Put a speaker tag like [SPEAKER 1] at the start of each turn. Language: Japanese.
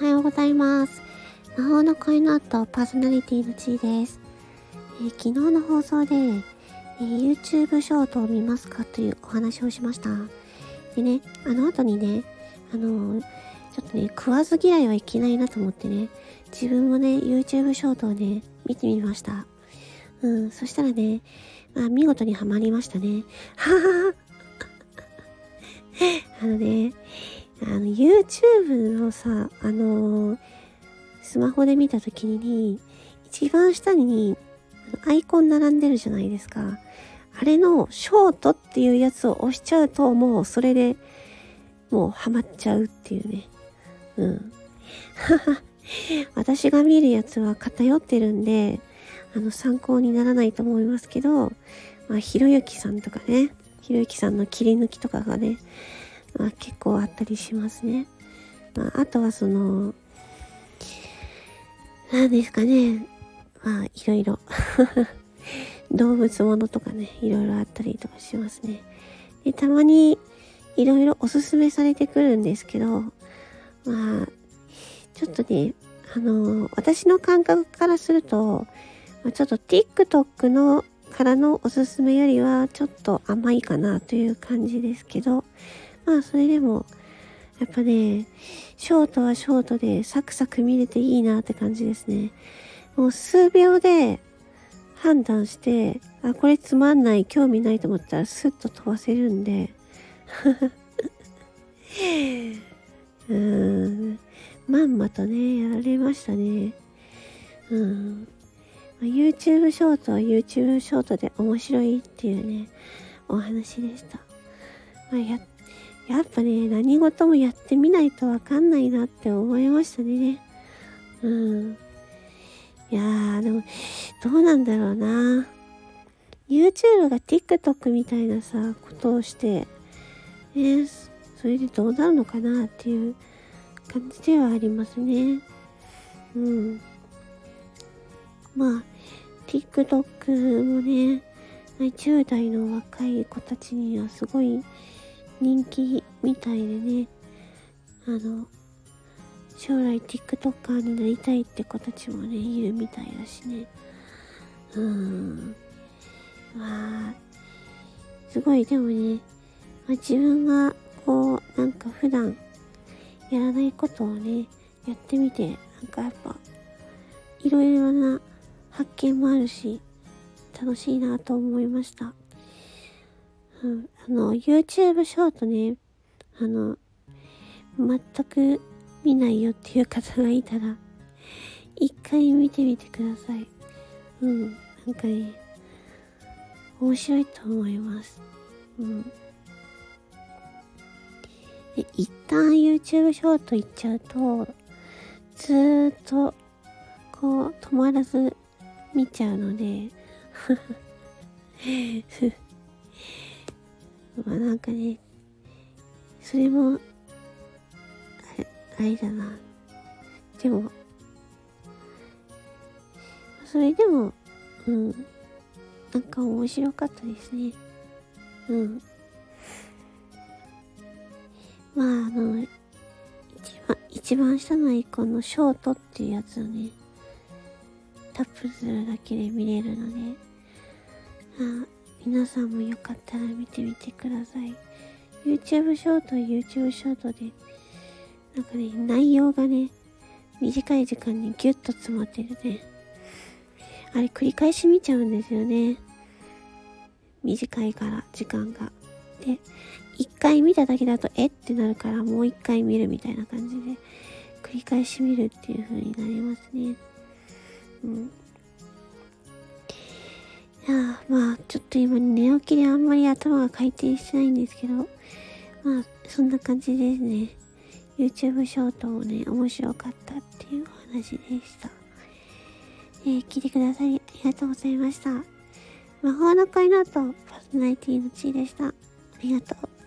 [SPEAKER 1] おはようございます。魔法の恋の後パーソナリティのちーです。えー昨日の放送で、えー YouTube ショートを見ますかというお話をしました。でね、あの後にね、あのーちょっとね、食わず嫌いはいけないなと思ってね、自分もね、YouTube ショートをね、見てみました。うん、そしたらね、まあ、見事にはまりましたね。ははは。あのね、あの、YouTube のさ、あのースマホで見たときに、一番下に、アイコン並んでるじゃないですか。あれの、ショートっていうやつを押しちゃうと、もうそれで、もうハマっちゃうっていうね。うん。私が見るやつは偏ってるんで、あの、参考にならないと思いますけど、まあ、ひろゆきさんとかね、ひろゆきさんの切り抜きとかがね、まあ、結構あったりしますね。まあ、あとはその、何ですかね。まあ、いろいろ。動物ものとかね、いろいろあったりとかしますね。で、たまに、いろいろおすすめされてくるんですけど、まあ、ちょっとね、あの、私の感覚からすると、まあちょっと TikTok のからのおすすめよりはちょっと甘いかなという感じですけど、まあそれでも、やっぱね、ショートはショートでサクサク見れていいなって感じですね。もう数秒で判断して、あ、これつまんない、興味ないと思ったらスッと飛ばせるんで、うん、まんまとね、やられましたね。うん。YouTube ショートは YouTube ショートで面白いっていうね、お話でした。まあ、や、やっぱね、何事もやってみないとわかんないなって思いましたね。うん。いやー、でも、どうなんだろうな。YouTube が TikTok みたいなさ、ことをして、ね、それでどうなるのかなっていう感じではありますね。うん。まあ、TikTok もね、10代の若い子たちにはすごい人気みたいでね、あの、将来 TikToker になりたいって子たちもね、いるみたいだしね。うーん。まあ、すごいでもね、まあ、自分がこう、なんか普段やらないことをね、やってみて、なんかやっぱ、いろいろな発見もあるし、楽しいなと思いました。あの、YouTube ショートね、あの、全く見ないよっていう方がいたら、一回見てみてください。うん、なんかね、面白いと思います。うん。で、一旦 YouTube ショート行っちゃうと、ずーっと、こう、止まらず見ちゃうので、ふふまあなんかね、それも、あれ、あれだな。でも、それでも、うん、なんか面白かったですね。うん。まあ、あの、一番、一番下のアイコンのショートっていうやつをね、タップするだけで見れるので、あ皆さんもよかったら見てみてください。YouTube ショートは YouTube ショートで、なんかね、内容がね、短い時間にギュッと詰まってるね。あれ繰り返し見ちゃうんですよね。短いから、時間が。で、一回見ただけだと、え？ってなるから、もう一回見るみたいな感じで、繰り返し見るっていう風になりますね。うん。いやーまあ、ちょっと今寝起きであんまり頭が回転しないんですけど、まあ、そんな感じですね。YouTube ショートもね、面白かったっていうお話でした。えー聞いてくださりありがとうございました。魔法の恋の後、パーソナリティのちーでした。ありがとう。